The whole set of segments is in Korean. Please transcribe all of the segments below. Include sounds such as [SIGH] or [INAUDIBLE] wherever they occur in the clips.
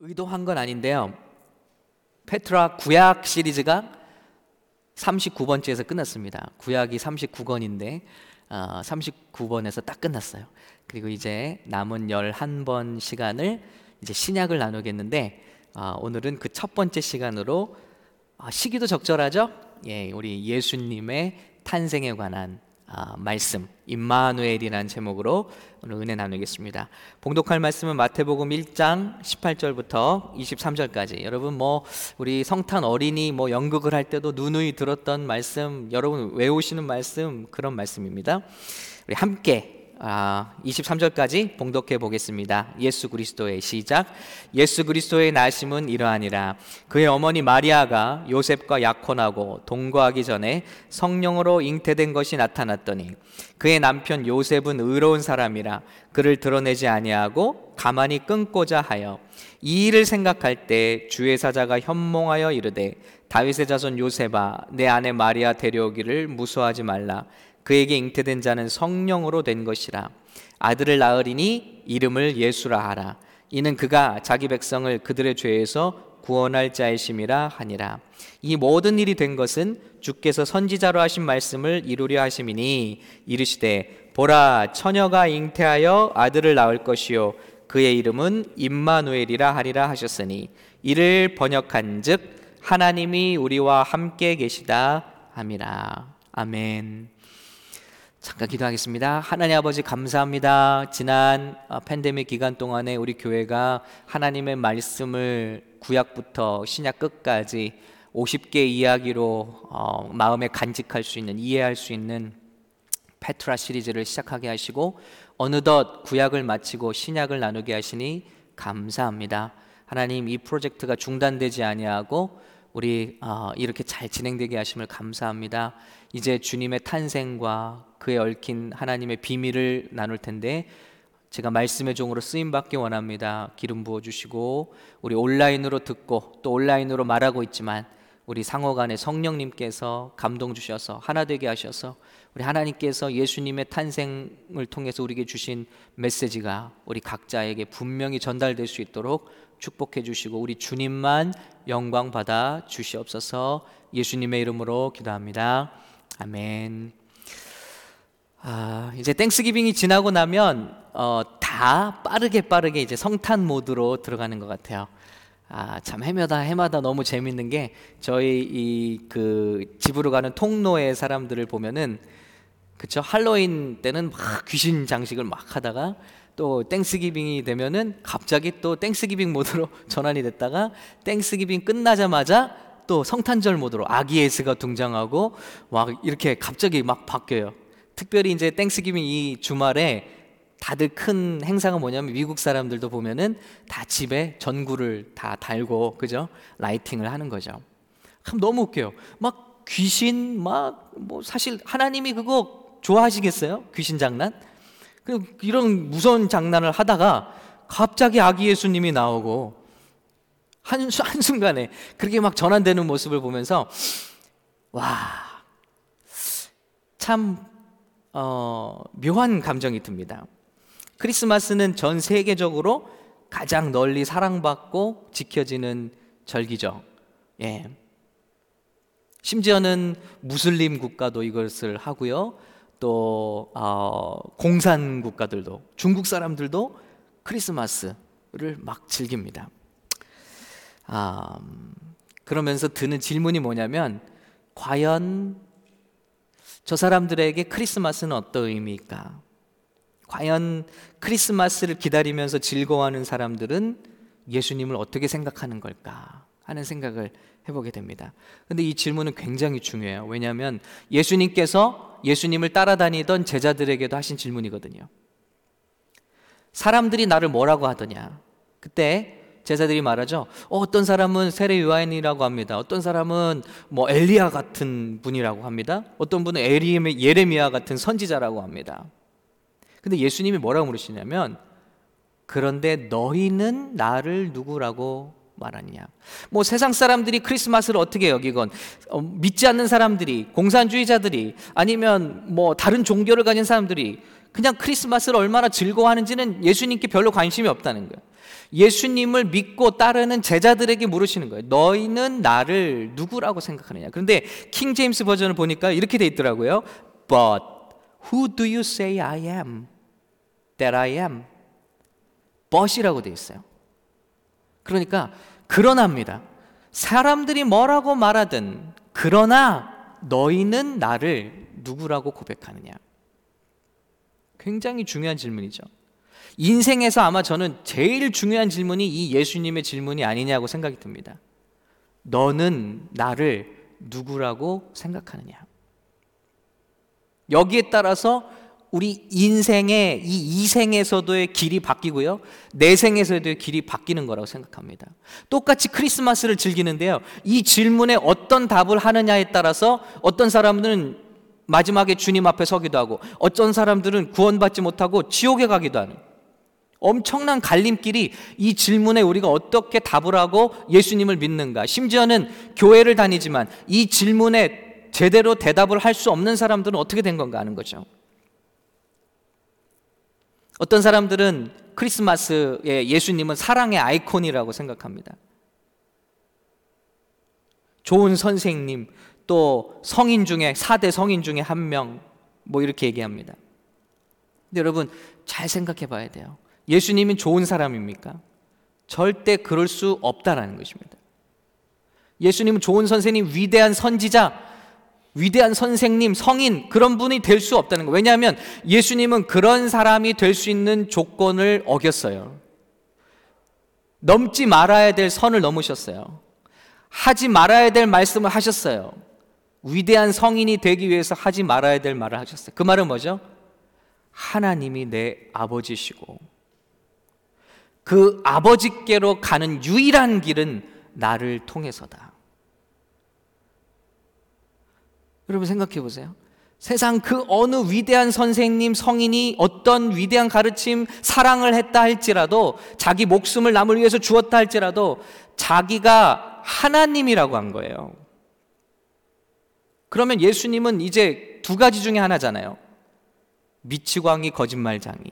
의도한 건 아닌데요. 페트라 구약 시리즈가 39번째에서 끝났습니다. 구약이 39권인데 어, 39번에서 딱 끝났어요. 그리고 이제 남은 11번 시간을 이제 신약을 나누겠는데 어, 오늘은 그 첫 번째 시간으로 어, 시기도 적절하죠? 예, 우리 예수님의 탄생에 관한 아, 말씀 임마누엘이라는 제목으로 오늘 은혜 나누겠습니다. 봉독할 말씀은 마태복음 1장 18절부터 23절까지. 여러분 뭐 우리 성탄 어린이 뭐 연극을 할 때도 누누이 들었던 말씀, 여러분 외우시는 말씀 그런 말씀입니다. 우리 함께 아, 23절까지 봉독해 보겠습니다. 예수 그리스도의 시작. 예수 그리스도의 나심은 이러하니라. 그의 어머니 마리아가 요셉과 약혼하고 동거하기 전에 성령으로 잉태된 것이 나타났더니 그의 남편 요셉은 의로운 사람이라 그를 드러내지 아니하고 가만히 끊고자 하여 이 일을 생각할 때 주의 사자가 현몽하여 이르되 다윗의 자손 요셉아 내 아내 마리아 데려오기를 무수하지 말라 그에게 잉태된 자는 성령으로 된 것이라. 아들을 낳으리니 이름을 예수라 하라. 이는 그가 자기 백성을 그들의 죄에서 구원할 자이심이라 하니라. 이 모든 일이 된 것은 주께서 선지자로 하신 말씀을 이루려 하심이니 이르시되 보라 처녀가 잉태하여 아들을 낳을 것이요 그의 이름은 임마누엘이라 하리라 하셨으니 이를 번역한즉 하나님이 우리와 함께 계시다 함이라. 아멘. 잠깐 기도하겠습니다. 하나님 아버지 감사합니다. 지난 어, 팬데믹 기간 동안에 우리 교회가 하나님의 말씀을 구약부터 신약 끝까지 50개 이야기로 어, 마음에 간직할 수 있는 이해할 수 있는 페트라 시리즈를 시작하게 하시고 어느덧 구약을 마치고 신약을 나누게 하시니 감사합니다. 하나님 이 프로젝트가 중단되지 아니하고 우리 어, 이렇게 잘 진행되게 하심을 감사합니다. 이제 주님의 탄생과 그에 얽힌 하나님의 비밀을 나눌 텐데 제가 말씀의 종으로 쓰임 받기 원합니다. 기름 부어 주시고 우리 온라인으로 듣고 또 온라인으로 말하고 있지만 우리 상호간에 성령님께서 감동 주셔서 하나 되게 하셔서 우리 하나님께서 예수님의 탄생을 통해서 우리에게 주신 메시지가 우리 각자에게 분명히 전달될 수 있도록 축복해 주시고 우리 주님만 영광 받아 주시옵소서 예수님의 이름으로 기도합니다. 아멘. 아, 이제 땡스기빙이 지나고 나면 어, 다 빠르게 빠르게 이제 성탄 모드로 들어가는 것 같아요. 아, 참 해마다 해마다 너무 재밌는 게 저희 이 그 집으로 가는 통로의 사람들을 보면은 그쵸 할로윈 때는 막 귀신 장식을 막 하다가 또 Thanksgiving이 되면은 갑자기 또 Thanksgiving 모드로 [LAUGHS] 전환이 됐다가 Thanksgiving 끝나자마자 또 성탄절 모드로 아기 예수가 등장하고 막 이렇게 갑자기 막 바뀌어요. 특별히 이제 Thanksgiving 이 주말에 다들 큰 행사가 뭐냐면 미국 사람들도 보면은 다 집에 전구를 다 달고 그죠 라이팅을 하는 거죠. 참 너무 웃겨요. 막 귀신 막 뭐 사실 하나님이 그거 좋아하시겠어요? 귀신 장난? 그 이런 무서운 장난을 하다가 갑자기 아기 예수님이 나오고 한, 한순간에 그렇게 막 전환되는 모습을 보면서 와, 참 어, 묘한 감정이 듭니다. 크리스마스는 전 세계적으로 가장 널리 사랑받고 지켜지는 절기죠. 예. 심지어는 무슬림 국가도 이것을 하고요. 또 어, 공산 국가들도 중국 사람들도 크리스마스를 막 즐깁니다. 아, 그러면서 드는 질문이 뭐냐면 과연 저 사람들에게 크리스마스는 어떤 의미일까? 과연 크리스마스를 기다리면서 즐거워하는 사람들은 예수님을 어떻게 생각하는 걸까 하는 생각을 해보게 됩니다. 근데 이 질문은 굉장히 중요해요. 왜냐하면 예수님께서 예수님을 따라다니던 제자들에게도 하신 질문이거든요. 사람들이 나를 뭐라고 하더냐? 그때 제자들이 말하죠. 어, 떤 사람은 세례 요한이라고 합니다. 어떤 사람은 뭐 엘리야 같은 분이라고 합니다. 어떤 분은 에리 예레미야 같은 선지자라고 합니다. 근데 예수님이 뭐라고 물으시냐면 그런데 너희는 나를 누구라고 말하느냐? 뭐 세상 사람들이 크리스마스를 어떻게 여기건 어, 믿지 않는 사람들이 공산주의자들이 아니면 뭐 다른 종교를 가진 사람들이 그냥 크리스마스를 얼마나 즐거워하는지는 예수님께 별로 관심이 없다는 거예요. 예수님을 믿고 따르는 제자들에게 물으시는 거예요. 너희는 나를 누구라고 생각하느냐? 그런데 킹 제임스 버전을 보니까 이렇게 돼 있더라고요. But who do you say I am? That I am. but이라고 돼 있어요. 그러니까 그러나입니다. 사람들이 뭐라고 말하든 그러나 너희는 나를 누구라고 고백하느냐? 굉장히 중요한 질문이죠. 인생에서 아마 저는 제일 중요한 질문이 이 예수님의 질문이 아니냐고 생각이 듭니다. 너는 나를 누구라고 생각하느냐? 여기에 따라서 우리 인생의 이 이생에서도의 길이 바뀌고요. 내생에서도의 길이 바뀌는 거라고 생각합니다. 똑같이 크리스마스를 즐기는데요. 이 질문에 어떤 답을 하느냐에 따라서 어떤 사람들은 마지막에 주님 앞에 서기도 하고 어떤 사람들은 구원받지 못하고 지옥에 가기도 하는 엄청난 갈림길이 이 질문에 우리가 어떻게 답을 하고 예수님을 믿는가. 심지어는 교회를 다니지만 이 질문에 제대로 대답을 할 수 없는 사람들은 어떻게 된 건가 하는 거죠. 어떤 사람들은 크리스마스에 예수님은 사랑의 아이콘이라고 생각합니다. 좋은 선생님, 또 성인 중에 4대 성인 중에 한 명, 뭐 이렇게 얘기합니다. 근데 여러분 잘 생각해 봐야 돼요. 예수님이 좋은 사람입니까? 절대 그럴 수 없다라는 것입니다. 예수님은 좋은 선생님, 위대한 선지자, 위대한 선생님, 성인 그런 분이 될 수 없다는 거예요. 왜냐하면 예수님은 그런 사람이 될 수 있는 조건을 어겼어요. 넘지 말아야 될 선을 넘으셨어요. 하지 말아야 될 말씀을 하셨어요. 위대한 성인이 되기 위해서 하지 말아야 될 말을 하셨어요. 그 말은 뭐죠? 하나님이 내 아버지시고 그 아버지께로 가는 유일한 길은 나를 통해서다. 여러분 생각해 보세요. 세상 그 어느 위대한 선생님, 성인이 어떤 위대한 가르침, 사랑을 했다 할지라도 자기 목숨을 남을 위해서 주었다 할지라도 자기가 하나님이라고 한 거예요. 그러면 예수님은 이제 두 가지 중에 하나잖아요. 미치광이 거짓말장이.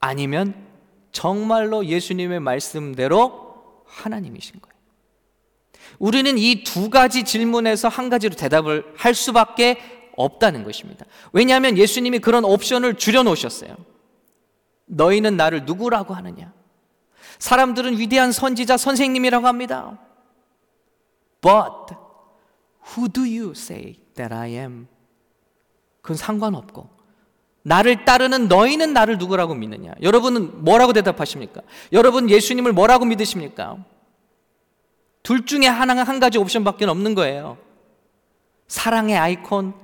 아니면 정말로 예수님의 말씀대로 하나님이신 거예요. 우리는 이 두 가지 질문에서 한 가지로 대답을 할 수밖에 없다는 것입니다. 왜냐하면 예수님이 그런 옵션을 줄여놓으셨어요. 너희는 나를 누구라고 하느냐? 사람들은 위대한 선지자 선생님이라고 합니다. But who do you say that I am? 그건 상관없고 나를 따르는 너희는 나를 누구라고 믿느냐? 여러분은 뭐라고 대답하십니까? 여러분 예수님을 뭐라고 믿으십니까? 둘 중에 하나 한 가지 옵션밖에 없는 거예요. 사랑의 아이콘,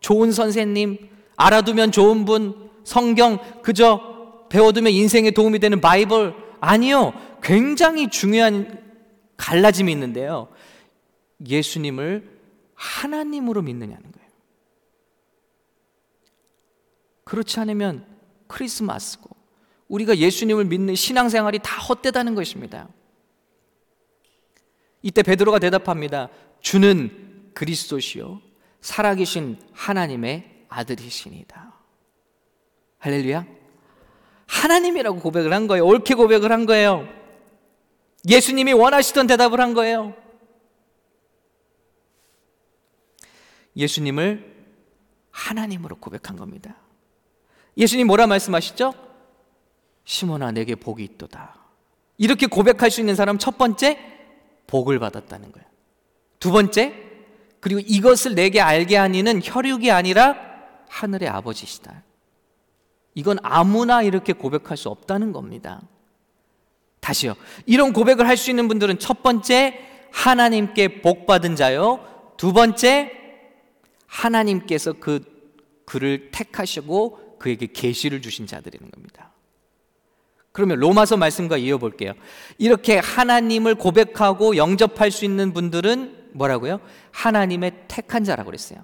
좋은 선생님, 알아두면 좋은 분, 성경 그저 배워두면 인생에 도움이 되는 바이블 아니요. 굉장히 중요한 갈라짐이 있는데요. 예수님을 하나님으로 믿느냐는 거예요. 그렇지 않으면 크리스마스고 우리가 예수님을 믿는 신앙생활이 다 헛되다는 것입니다. 이때 베드로가 대답합니다. 주는 그리스도시요 살아계신 하나님의 아들이시니다. 할렐루야. 하나님이라고 고백을 한 거예요. 옳게 고백을 한 거예요. 예수님이 원하시던 대답을 한 거예요. 예수님을 하나님으로 고백한 겁니다. 예수님 뭐라 말씀하시죠? 시몬아 내게 복이 있도다. 이렇게 고백할 수 있는 사람 첫 번째 복을 받았다는 거예요. 두 번째 그리고 이것을 내게 알게 하니는 혈육이 아니라 하늘의 아버지시다. 이건 아무나 이렇게 고백할 수 없다는 겁니다. 다시요. 이런 고백을 할 수 있는 분들은 첫 번째 하나님께 복 받은 자요. 두 번째 하나님께서 그 그를 택하시고 그에게 계시를 주신 자들이는 겁니다. 그러면 로마서 말씀과 이어볼게요. 이렇게 하나님을 고백하고 영접할 수 있는 분들은 뭐라고요? 하나님의 택한 자라고 그랬어요.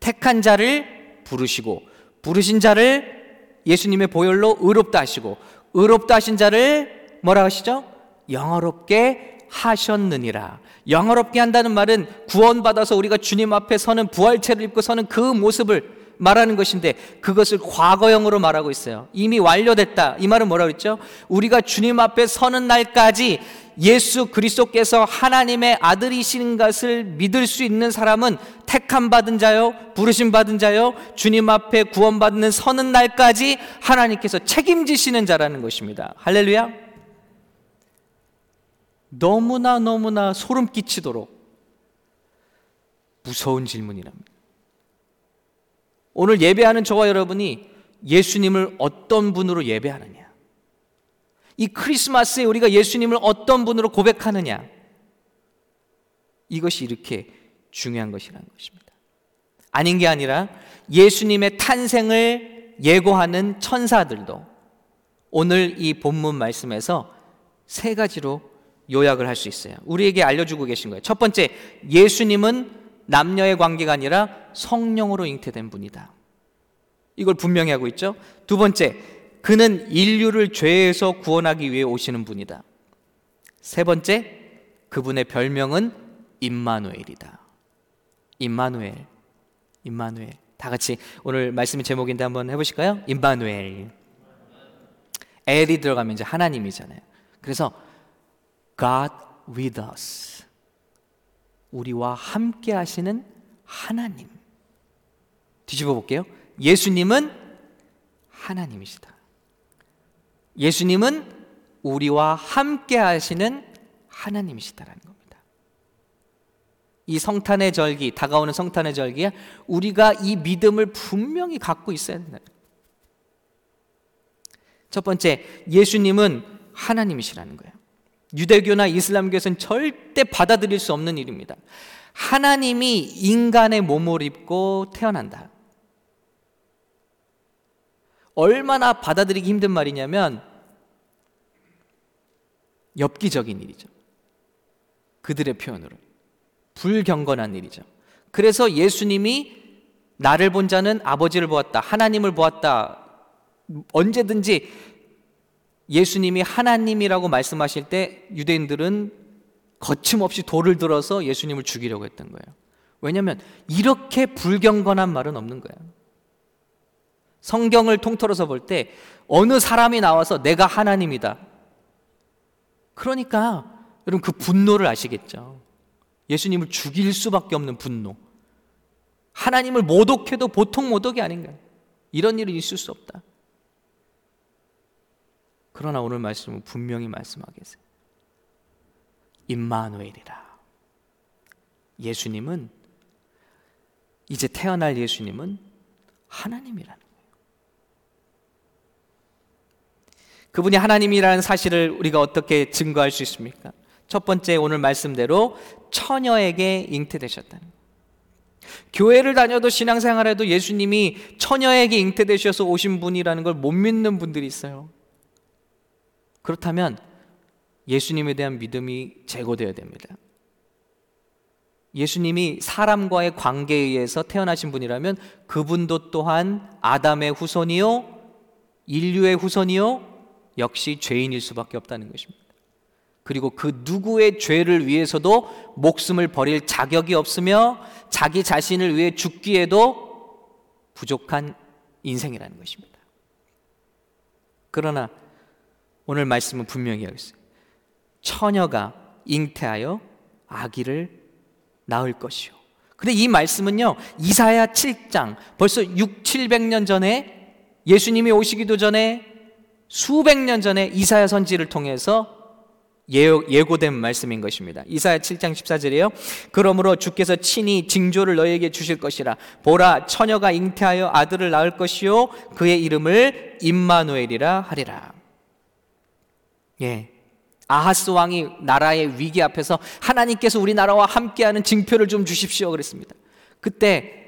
택한 자를 부르시고 부르신 자를 예수님의 보혈로 의롭다 하시고 의롭다 하신 자를 뭐라 하시죠? 영어롭게 하셨느니라. 영어롭게 한다는 말은 구원받아서 우리가 주님 앞에 서는 부활체를 입고 서는 그 모습을 말하는 것인데 그것을 과거형으로 말하고 있어요. 이미 완료됐다. 이 말은 뭐라고 그랬죠? 우리가 주님 앞에 서는 날까지 예수 그리스도께서 하나님의 아들이신 것을 믿을 수 있는 사람은 택함 받은 자요, 부르심 받은 자요, 주님 앞에 구원받는 서는 날까지 하나님께서 책임지시는 자라는 것입니다. 할렐루야. 너무나 너무나 소름 끼치도록 무서운 질문이랍니다. 오늘 예배하는 저와 여러분이 예수님을 어떤 분으로 예배하느냐? 이 크리스마스에 우리가 예수님을 어떤 분으로 고백하느냐? 이것이 이렇게 중요한 것이라는 것입니다. 아닌 게 아니라 예수님의 탄생을 예고하는 천사들도 오늘 이 본문 말씀에서 세 가지로 요약을 할 수 있어요. 우리에게 알려주고 계신 거예요. 첫 번째, 예수님은 남녀의 관계가 아니라 성령으로 잉태된 분이다. 이걸 분명히 하고 있죠. 두 번째, 그는 인류를 죄에서 구원하기 위해 오시는 분이다. 세 번째, 그분의 별명은 임마누엘이다. 임마누엘. 임마누엘. 다 같이 오늘 말씀의 제목인데 한번 해 보실까요? 임마누엘. 엘이 들어가면 이제 하나님이잖아요. 그래서 God with us. 우리와 함께 하시는 하나님. 뒤집어 볼게요. 예수님은 하나님이시다. 예수님은 우리와 함께 하시는 하나님이시다라는 겁니다. 이 성탄의 절기, 다가오는 성탄의 절기에 우리가 이 믿음을 분명히 갖고 있어야 된다. 첫 번째, 예수님은 하나님이시라는 거예요. 유대교나 이슬람교에서는 절대 받아들일 수 없는 일입니다. 하나님이 인간의 몸을 입고 태어난다. 얼마나 받아들이기 힘든 말이냐면 엽기적인 일이죠. 그들의 표현으로. 불경건한 일이죠. 그래서 예수님이 나를 본 자는 아버지를 보았다. 하나님을 보았다. 언제든지 예수님이 하나님이라고 말씀하실 때 유대인들은 거침없이 돌을 들어서 예수님을 죽이려고 했던 거예요. 왜냐하면 이렇게 불경건한 말은 없는 거예요. 성경을 통틀어서 볼 때 어느 사람이 나와서 내가 하나님이다. 그러니까 여러분 그 분노를 아시겠죠? 예수님을 죽일 수밖에 없는 분노. 하나님을 모독해도 보통 모독이 아닌 거예요. 이런 일은 있을 수 없다. 그러나 오늘 말씀은 분명히 말씀하겠어요. 임마누엘이라. 예수님은 이제 태어날 예수님은 하나님이라는 거예요. 그분이 하나님이라는 사실을 우리가 어떻게 증거할 수 있습니까? 첫 번째 오늘 말씀대로 처녀에게 잉태되셨다는. 교회를 다녀도 신앙생활에도 예수님이 처녀에게 잉태되셔서 오신 분이라는 걸 못 믿는 분들이 있어요. 그렇다면 예수님에 대한 믿음이 제거되어야 됩니다. 예수님이 사람과의 관계에 의해서 태어나신 분이라면 그분도 또한 아담의 후손이요, 인류의 후손이요, 역시 죄인일 수밖에 없다는 것입니다. 그리고 그 누구의 죄를 위해서도 목숨을 버릴 자격이 없으며 자기 자신을 위해 죽기에도 부족한 인생이라는 것입니다. 그러나 오늘 말씀은 분명히 하고 있어요. 처녀가 잉태하여 아기를 낳을 것이요. 근데 이 말씀은요, 이사야 7장, 벌써 6, 700년 전에 예수님이 오시기도 전에 수백 년 전에 이사야 선지를 통해서 예고된 말씀인 것입니다. 이사야 7장 14절이에요. 그러므로 주께서 친히 징조를 너에게 주실 것이라. 보라 처녀가 잉태하여 아들을 낳을 것이요 그의 이름을 임마누엘이라 하리라. 예. 아하스 왕이 나라의 위기 앞에서 하나님께서 우리 나라와 함께하는 징표를 좀 주십시오 그랬습니다. 그때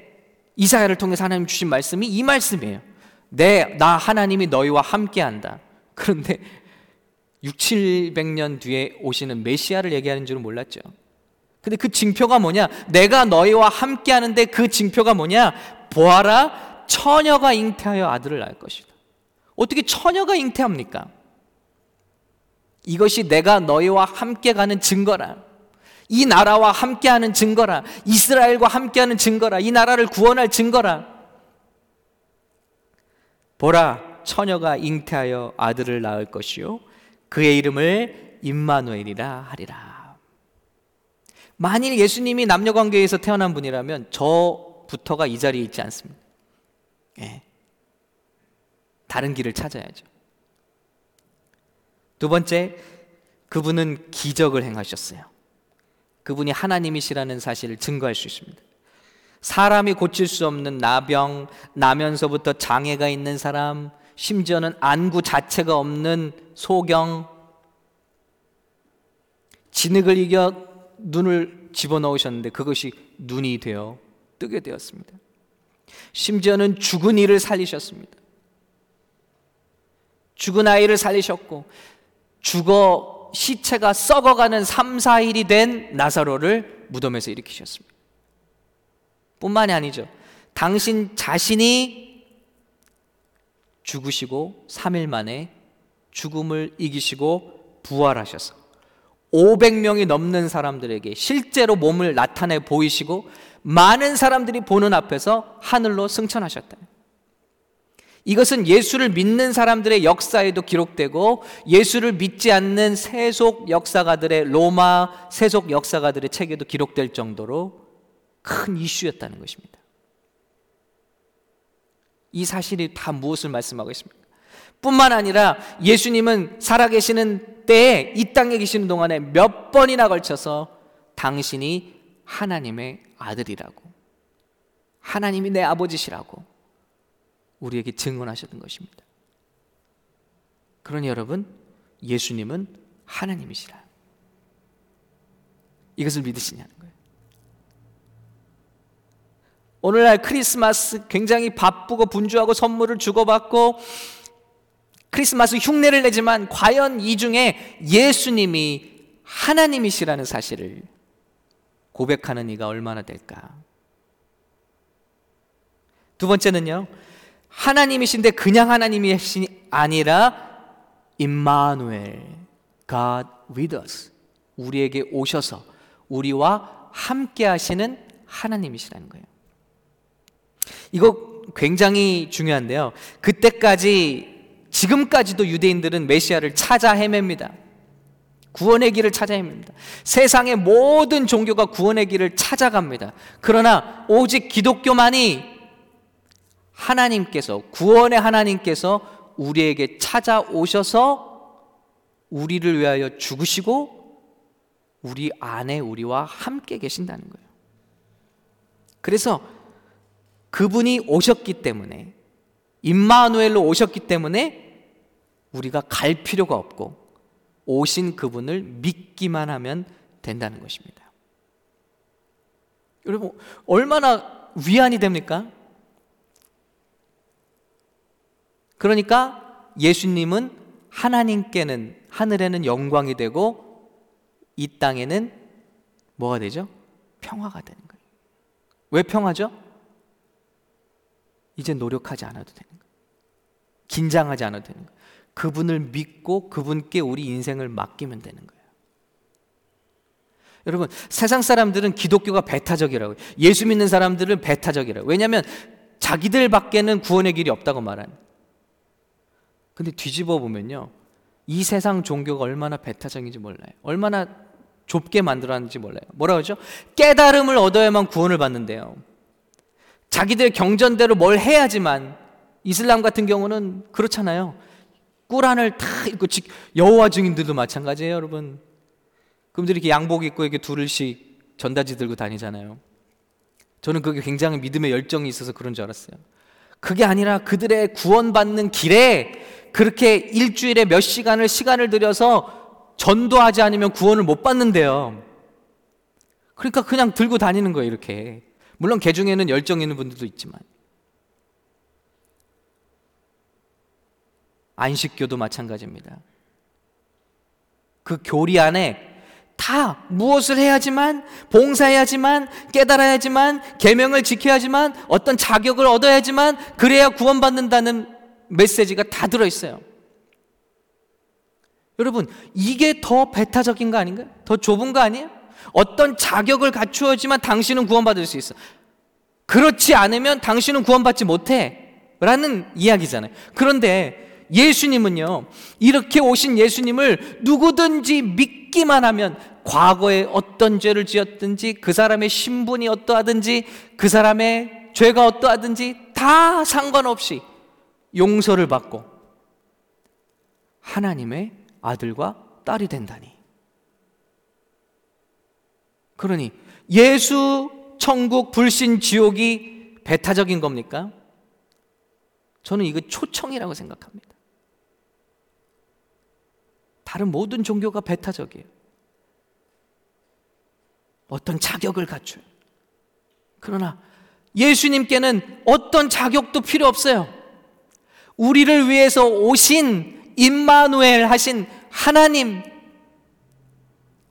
이사야를 통해서 하나님 주신 말씀이 이 말씀이에요. 내, 나 하나님이 너희와 함께한다. 그런데 6, 700년 뒤에 오시는 메시아를 얘기하는 줄은 몰랐죠. 근데 그 징표가 뭐냐? 내가 너희와 함께 하는데 그 징표가 뭐냐? 보아라, 처녀가 잉태하여 아들을 낳을 것이다. 어떻게 처녀가 잉태합니까? 이것이 내가 너희와 함께 가는 증거라. 이 나라와 함께하는 증거라. 이스라엘과 함께하는 증거라. 이 나라를 구원할 증거라. 보라 처녀가 잉태하여 아들을 낳을 것이요 그의 이름을 임마누엘이라 하리라. 만일 예수님이 남녀 관계에서 태어난 분이라면 저부터가 이 자리에 있지 않습니다. 예. 다른 길을 찾아야죠. 두 번째, 그분은 기적을 행하셨어요. 그분이 하나님이시라는 사실을 증거할 수 있습니다. 사람이 고칠 수 없는 나병, 나면서부터 장애가 있는 사람, 심지어는 안구 자체가 없는 소경, 진흙을 이겨 눈을 집어넣으셨는데 그것이 눈이 되어 뜨게 되었습니다. 심지어는 죽은 이를 살리셨습니다. 죽은 아이를 살리셨고 죽어 시체가 썩어가는 3, 4일이 된 나사로를 무덤에서 일으키셨습니다. 뿐만이 아니죠. 당신 자신이 죽으시고 3일 만에 죽음을 이기시고 부활하셔서 500명이 넘는 사람들에게 실제로 몸을 나타내 보이시고 많은 사람들이 보는 앞에서 하늘로 승천하셨다. 이것은 예수를 믿는 사람들의 역사에도 기록되고 예수를 믿지 않는 세속 역사가들의 로마 세속 역사가들의 책에도 기록될 정도로 큰 이슈였다는 것입니다. 이 사실이 다 무엇을 말씀하고 있습니까? 뿐만 아니라 예수님은 살아계시는 때에 이 땅에 계시는 동안에 몇 번이나 걸쳐서 당신이 하나님의 아들이라고 하나님이 내 아버지시라고 우리에게 증언하셨던 것입니다. 그러니 여러분, 예수님은 하나님이시라. 이것을 믿으시냐는 거예요. 오늘날 크리스마스 굉장히 바쁘고 분주하고 선물을 주고받고 크리스마스 흉내를 내지만 과연 이 중에 예수님이 하나님이시라는 사실을 고백하는 이가 얼마나 될까? 두 번째는요, 하나님이신데 그냥 하나님이 아니라 임마누엘, God with us. 우리에게 오셔서 우리와 함께 하시는 하나님이시라는 거예요. 이거 굉장히 중요한데요. 그때까지 지금까지도 유대인들은 메시아를 찾아 헤맵니다. 구원의 길을 찾아 헤맵니다. 세상의 모든 종교가 구원의 길을 찾아갑니다. 그러나 오직 기독교만이 하나님께서 구원의 하나님께서 우리에게 찾아오셔서 우리를 위하여 죽으시고 우리 안에 우리와 함께 계신다는 거예요. 그래서 그분이 오셨기 때문에 임마누엘로 오셨기 때문에 우리가 갈 필요가 없고 오신 그분을 믿기만 하면 된다는 것입니다. 여러분 얼마나 위안이 됩니까? 그러니까 예수님은 하나님께는 하늘에는 영광이 되고 이 땅에는 뭐가 되죠? 평화가 되는 거예요. 왜 평화죠? 이제 노력하지 않아도 되는 거예요. 긴장하지 않아도 되는 거예요. 그분을 믿고 그분께 우리 인생을 맡기면 되는 거예요. 여러분, 세상 사람들은 기독교가 배타적이라고 예수 믿는 사람들은 배타적이라고 왜냐하면 자기들 밖에는 구원의 길이 없다고 말하는 근데 뒤집어 보면요. 이 세상 종교가 얼마나 배타적인지 몰라요. 얼마나 좁게 만들었는지 몰라요. 뭐라 그러죠? 깨달음을 얻어야만 구원을 받는데요. 자기들 경전대로 뭘 해야지만 이슬람 같은 경우는 그렇잖아요. 꾸란을 다 읽고 여호와 증인들도 마찬가지예요, 여러분. 그분들이 이렇게 양복 입고 이렇게 둘씩 전다지 들고 다니잖아요. 저는 그게 굉장히 믿음의 열정이 있어서 그런 줄 알았어요. 그게 아니라 그들의 구원받는 길에 그렇게 일주일에 몇 시간을 시간을 들여서 전도하지 않으면 구원을 못 받는데요. 그러니까 그냥 들고 다니는 거예요, 이렇게. 물론 개 중에는 열정 있는 분들도 있지만. 안식교도 마찬가지입니다. 그 교리 안에 다 무엇을 해야지만 봉사해야지만 깨달아야지만 계명을 지켜야지만 어떤 자격을 얻어야지만 그래야 구원받는다는 메시지가 다 들어 있어요. 여러분, 이게 더 배타적인 거 아닌가요? 더 좁은 거 아니에요? 어떤 자격을 갖추어지만 당신은 구원받을 수 있어. 그렇지 않으면 당신은 구원받지 못해. 라는 이야기잖아요. 그런데 예수님은요, 이렇게 오신 예수님을 누구든지 믿기만 하면 과거에 어떤 죄를 지었든지 그 사람의 신분이 어떠하든지 그 사람의 죄가 어떠하든지 다 상관없이 용서를 받고 하나님의 아들과 딸이 된다니. 그러니 예수 천국 불신 지옥이 배타적인 겁니까? 저는 이거 초청이라고 생각합니다. 다른 모든 종교가 배타적이에요. 어떤 자격을 갖춰요. 그러나 예수님께는 어떤 자격도 필요 없어요. 우리를 위해서 오신 임마누엘 하신 하나님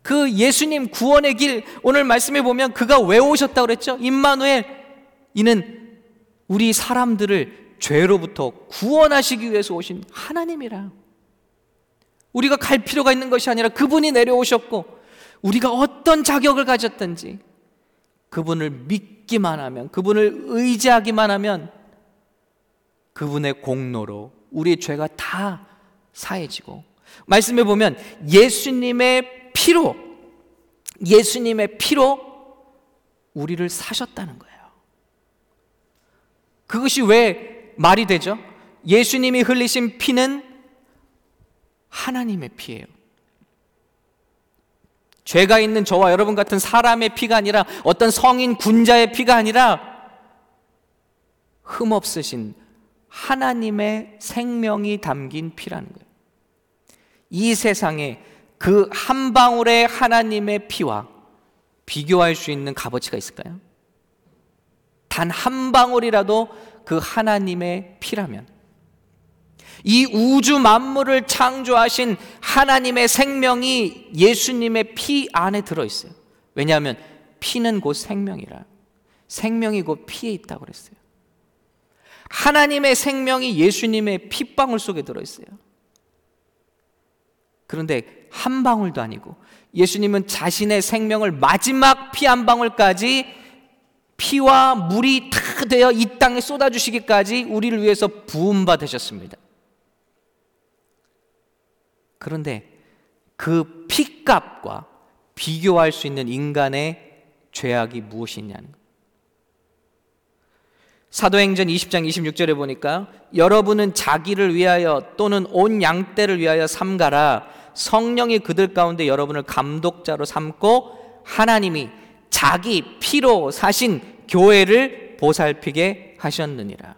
그 예수님 구원의 길 오늘 말씀에 보면 그가 왜 오셨다고 그랬죠? 임마누엘 이는 우리 사람들을 죄로부터 구원하시기 위해서 오신 하나님이라. 우리가 갈 필요가 있는 것이 아니라 그분이 내려오셨고 우리가 어떤 자격을 가졌든지 그분을 믿기만 하면 그분을 의지하기만 하면 그분의 공로로 우리의 죄가 다 사해지고 말씀해 보면 예수님의 피로 예수님의 피로 우리를 사셨다는 거예요. 그것이 왜 말이 되죠? 예수님이 흘리신 피는 하나님의 피예요. 죄가 있는 저와 여러분 같은 사람의 피가 아니라 어떤 성인 군자의 피가 아니라 흠 없으신 하나님의 생명이 담긴 피라는 거예요. 이 세상에 그 한 방울의 하나님의 피와 비교할 수 있는 값어치가 있을까요? 단 한 방울이라도 그 하나님의 피라면 이 우주 만물을 창조하신 하나님의 생명이 예수님의 피 안에 들어 있어요. 왜냐하면 피는 곧 생명이라. 생명이 곧 피에 있다고 그랬어요. 하나님의 생명이 예수님의 핏방울 속에 들어 있어요. 그런데 한 방울도 아니고 예수님은 자신의 생명을 마지막 피 한 방울까지 피와 물이 다 되어 이 땅에 쏟아주시기까지 우리를 위해서 부음 받으셨습니다. 그런데 그 피값과 비교할 수 있는 인간의 죄악이 무엇이냐는 것. 사도행전 20장 26절에 보니까 여러분은 자기를 위하여 또는 온 양떼를 위하여 삼가라 성령이 그들 가운데 여러분을 감독자로 삼고 하나님이 자기 피로 사신 교회를 보살피게 하셨느니라.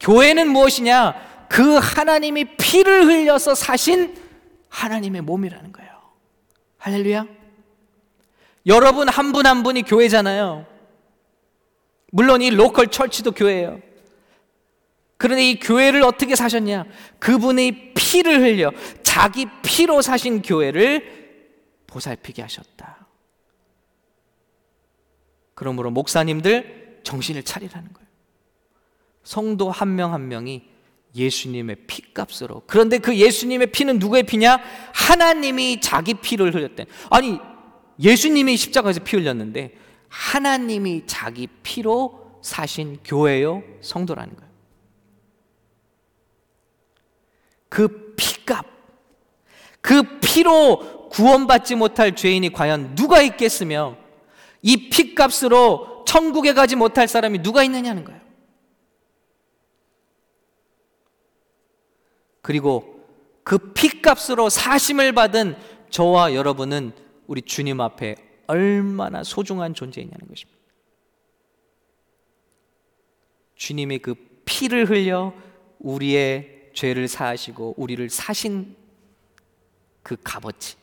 교회는 무엇이냐? 그 하나님이 피를 흘려서 사신 하나님의 몸이라는 거예요. 할렐루야. 여러분 한 분한 한 분이 교회잖아요. 물론 이 로컬 철치도 교회예요. 그런데 이 교회를 어떻게 사셨냐? 그분의 피를 흘려 자기 피로 사신 교회를 보살피게 하셨다. 그러므로 목사님들 정신을 차리라는 거예요. 성도 한 명한 한 명이 예수님의 피값으로. 그런데 그 예수님의 피는 누구의 피냐? 하나님이 자기 피를 흘렸대. 아니, 예수님이 십자가에서 피 흘렸는데 하나님이 자기 피로 사신 교회요, 성도라는 거예요. 그 피값, 그 피로 구원받지 못할 죄인이 과연 누가 있겠으며 이 피값으로 천국에 가지 못할 사람이 누가 있느냐는 거예요. 그리고 그 피값으로 사심을 받은 저와 여러분은 우리 주님 앞에 얼마나 소중한 존재이냐는 것입니다. 주님의 그 피를 흘려 우리의 죄를 사하시고 우리를 사신 그 값어치.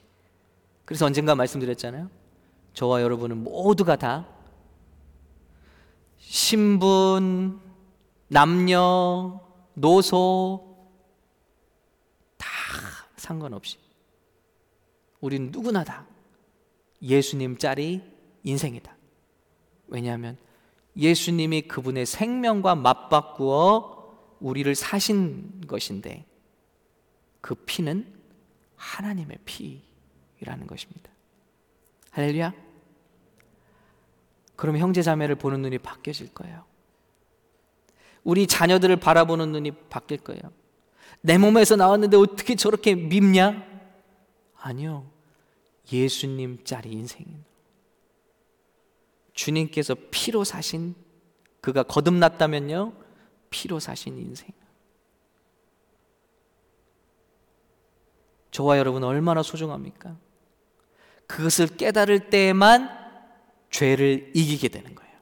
그래서 언젠가 말씀드렸잖아요. 저와 여러분은 모두가 다 신분, 남녀, 노소, 상관없이 우리는 누구나 다 예수님 짤이 인생이다. 왜냐하면 예수님이 그분의 생명과 맞바꾸어 우리를 사신 것인데 그 피는 하나님의 피라는 것입니다. 할렐루야. 그럼 형제 자매를 보는 눈이 바뀌어질 거예요. 우리 자녀들을 바라보는 눈이 바뀔 거예요. 내 몸에서 나왔는데 어떻게 저렇게 밉냐? 아니요. 예수님 짜리 인생인. 주님께서 피로 사신 그가 거듭났다면요. 피로 사신 인생. 저와 여러분 얼마나 소중합니까? 그것을 깨달을 때에만 죄를 이기게 되는 거예요.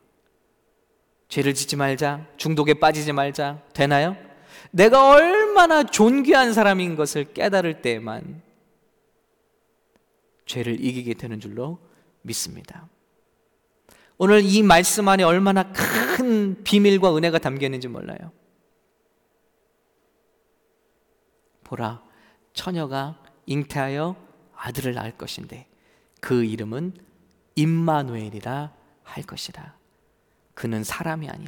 죄를 짓지 말자, 중독에 빠지지 말자, 되나요? 내가 얼마나 존귀한 사람인 것을 깨달을 때에만 죄를 이기게 되는 줄로 믿습니다. 오늘 이 말씀 안에 얼마나 큰 비밀과 은혜가 담겨 있는지 몰라요. 보라, 처녀가 잉태하여 아들을 낳을 것인데 그 이름은 임마누엘이라 할 것이라. 그는 사람이 아닌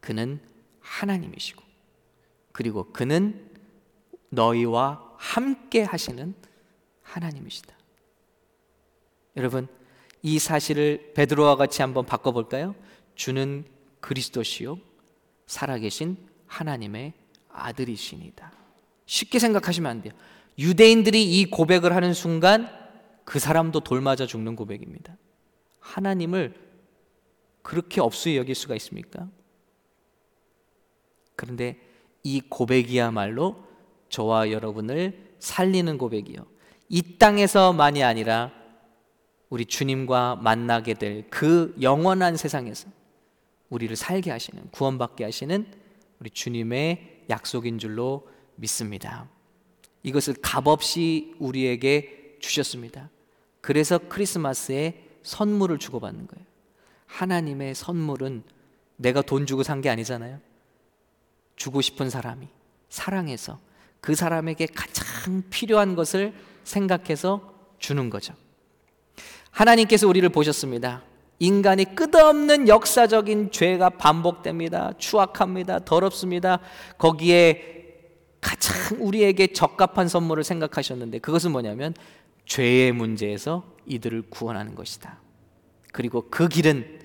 그는 하나님이시고 그리고 그는 너희와 함께 하시는 하나님이시다. 여러분, 이 사실을 베드로와 같이 한번 바꿔 볼까요? 주는 그리스도시요 살아계신 하나님의 아들이시니다. 쉽게 생각하시면 안 돼요. 유대인들이 이 고백을 하는 순간 그 사람도 돌맞아 죽는 고백입니다. 하나님을 그렇게 없이 여길 수가 있습니까? 그런데 이 고백이야말로 저와 여러분을 살리는 고백이요. 이 땅에서만이 아니라 우리 주님과 만나게 될 그 영원한 세상에서 우리를 살게 하시는 구원받게 하시는 우리 주님의 약속인 줄로 믿습니다. 이것을 값없이 우리에게 주셨습니다. 그래서 크리스마스에 선물을 주고받는 거예요. 하나님의 선물은 내가 돈 주고 산 게 아니잖아요. 주고 싶은 사람이 사랑해서 그 사람에게 가장 필요한 것을 생각해서 주는 거죠. 하나님께서 우리를 보셨습니다. 인간이 끝없는 역사적인 죄가 반복됩니다. 추악합니다. 더럽습니다. 거기에 가장 우리에게 적합한 선물을 생각하셨는데 그것은 뭐냐면 죄의 문제에서 이들을 구원하는 것이다. 그리고 그 길은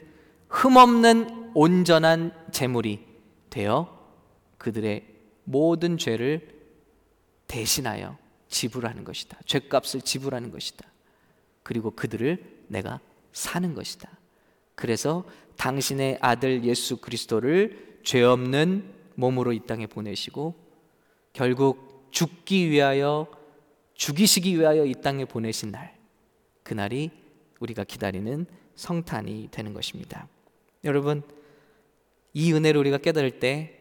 흠없는 온전한 제물이 되어 그들의 모든 죄를 대신하여 지불하는 것이다. 죄값을 지불하는 것이다. 그리고 그들을 내가 사는 것이다. 그래서 당신의 아들 예수 그리스도를 죄 없는 몸으로 이 땅에 보내시고 결국 죽기 위하여 죽이시기 위하여 이 땅에 보내신 날 그날이 우리가 기다리는 성탄이 되는 것입니다. 여러분 이 은혜를 우리가 깨달을 때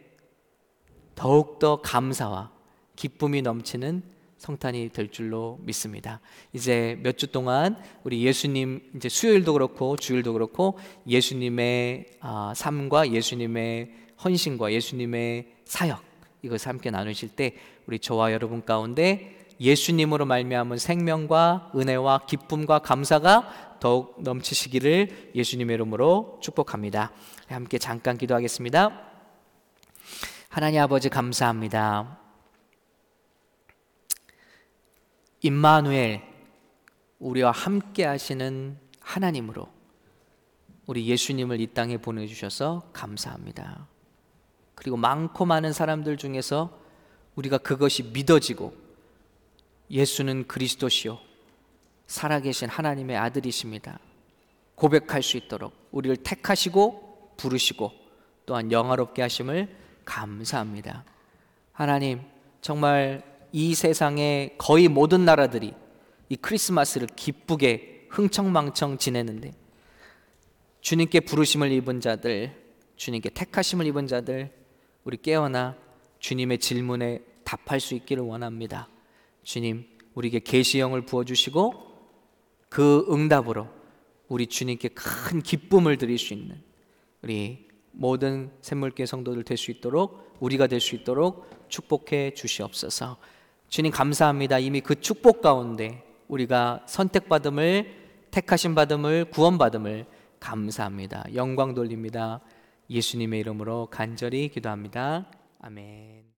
더욱더 감사와 기쁨이 넘치는 성탄이 될 줄로 믿습니다. 이제 몇 주 동안 우리 예수님 이제 수요일도 그렇고 주일도 그렇고 예수님의 아, 삶과 예수님의 헌신과 예수님의 사역 이것을 함께 나누실 때 우리 저와 여러분 가운데 예수님으로 말미암은 생명과 은혜와 기쁨과 감사가 더욱 넘치시기를 예수님의 이름으로 축복합니다. 함께 잠깐 기도하겠습니다. 하나님 아버지 감사합니다. 임마누엘 우리와 함께 하시는 하나님으로 우리 예수님을 이 땅에 보내 주셔서 감사합니다. 그리고 많고 많은 사람들 중에서 우리가 그것이 믿어지고 예수는 그리스도시요 살아계신 하나님의 아들이십니다. 고백할 수 있도록 우리를 택하시고 부르시고 또한 영화롭게 하심을 감사합니다. 하나님 정말 이 세상의 거의 모든 나라들이 이 크리스마스를 기쁘게 흥청망청 지내는데 주님께 부르심을 입은 자들, 주님께 택하심을 입은 자들, 우리 깨어나 주님의 질문에 답할 수 있기를 원합니다. 주님, 우리에게 계시형을 부어 주시고 그 응답으로 우리 주님께 큰 기쁨을 드릴 수 있는 우리 모든 샘물교 성도들 될 수 있도록 우리가 될 수 있도록 축복해 주시옵소서. 주님 감사합니다. 이미 그 축복 가운데 우리가 선택받음을 택하신 받음을 구원받음을 감사합니다. 영광 돌립니다. 예수님의 이름으로 간절히 기도합니다. 아멘.